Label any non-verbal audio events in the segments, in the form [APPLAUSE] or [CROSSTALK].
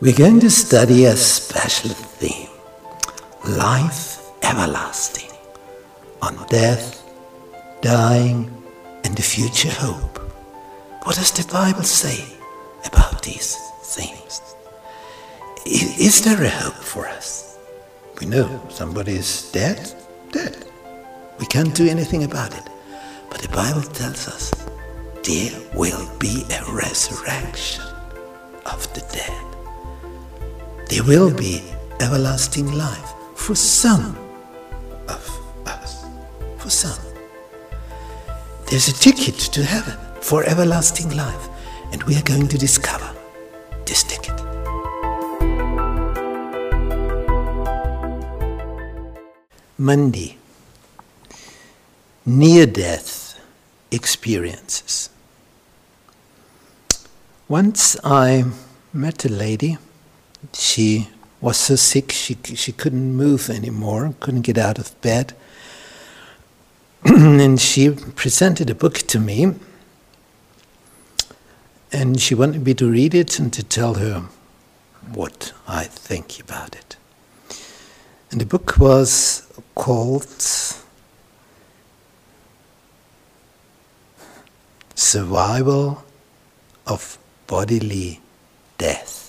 We're going to study a special theme life everlasting on death, dying, and the future hope. What does the Bible say about these things? Is there a hope for us? We know somebody is dead, dead. We can't do anything about it. But the Bible tells us there will be a resurrection of the dead. There will be everlasting life for some of us. For some. There's a ticket to heaven for everlasting life, and we are going to discover this ticket. Monday. Near death experiences. Once I met a lady. She was so sick she, she couldn't move anymore, couldn't get out of bed. [CLEARS THROAT] and she presented a book to me. And she wanted me to read it and to tell her what I think about it. And the book was called Survival of Bodily Death.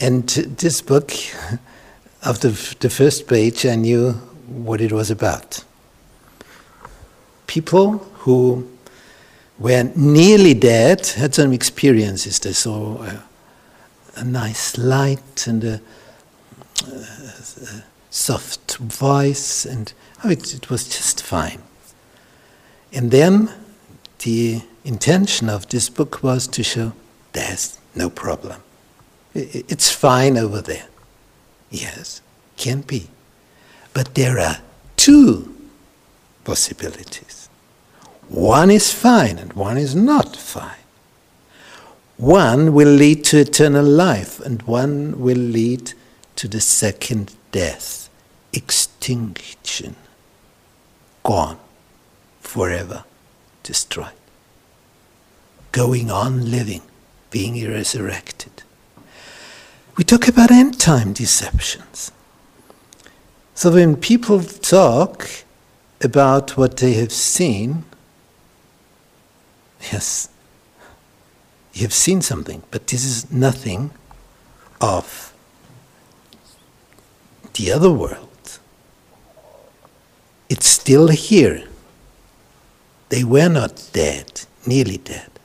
And this book, after the first page, I knew what it was about. People who were nearly dead had some experiences. They saw a, a nice light and a, a, a soft voice, and oh, it, it was just fine. And then the intention of this book was to show there's no problem. It's fine over there. Yes, can be. But there are two possibilities. One is fine and one is not fine. One will lead to eternal life and one will lead to the second death, extinction, gone, forever, destroyed. Going on living, being resurrected. We talk about end time deceptions. So when people talk about what they have seen, yes, you have seen something, but this is nothing of the other world. It's still here. They were not dead, nearly dead.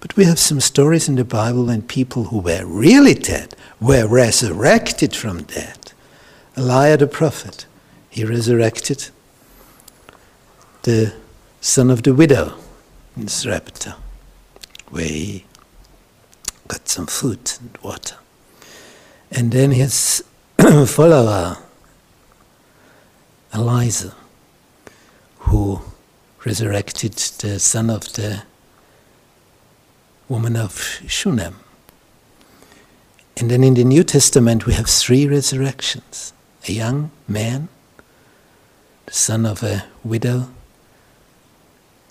But we have some stories in the Bible when people who were really dead were resurrected from death. Elijah the prophet, he resurrected the son of the widow in Sarepta, where he got some food and water. And then his [CLEARS THROAT] follower, Elisha, who resurrected the son of the woman of Shunem. And then in the New Testament, we have three resurrections a young man, the son of a widow,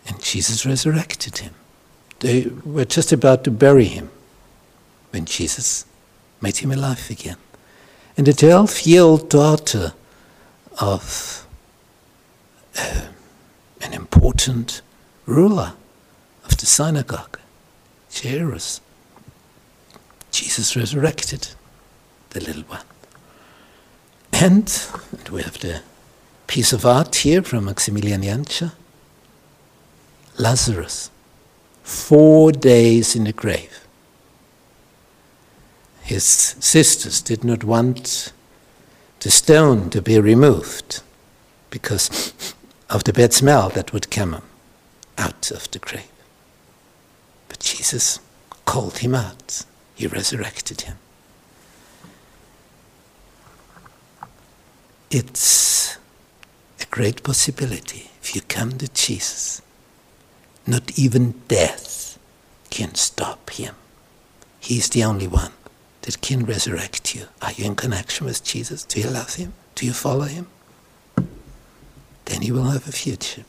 and Jesus resurrected him. They were just about to bury him when Jesus made him alive again. And the 12 year old daughter of uh, an important ruler of the synagogue, Jairus, Jesus resurrected the little one. And, and we have the piece of art here from Maximilian Jantscher Lazarus, four days in the grave. His sisters did not want the stone to be removed because of the bad smell that would come out of the grave. Jesus called him out. He resurrected him. It's a great possibility if you come to Jesus. Not even death can stop him. He's the only one that can resurrect you. Are you in connection with Jesus? Do you love him? Do you follow him? Then you will have a future.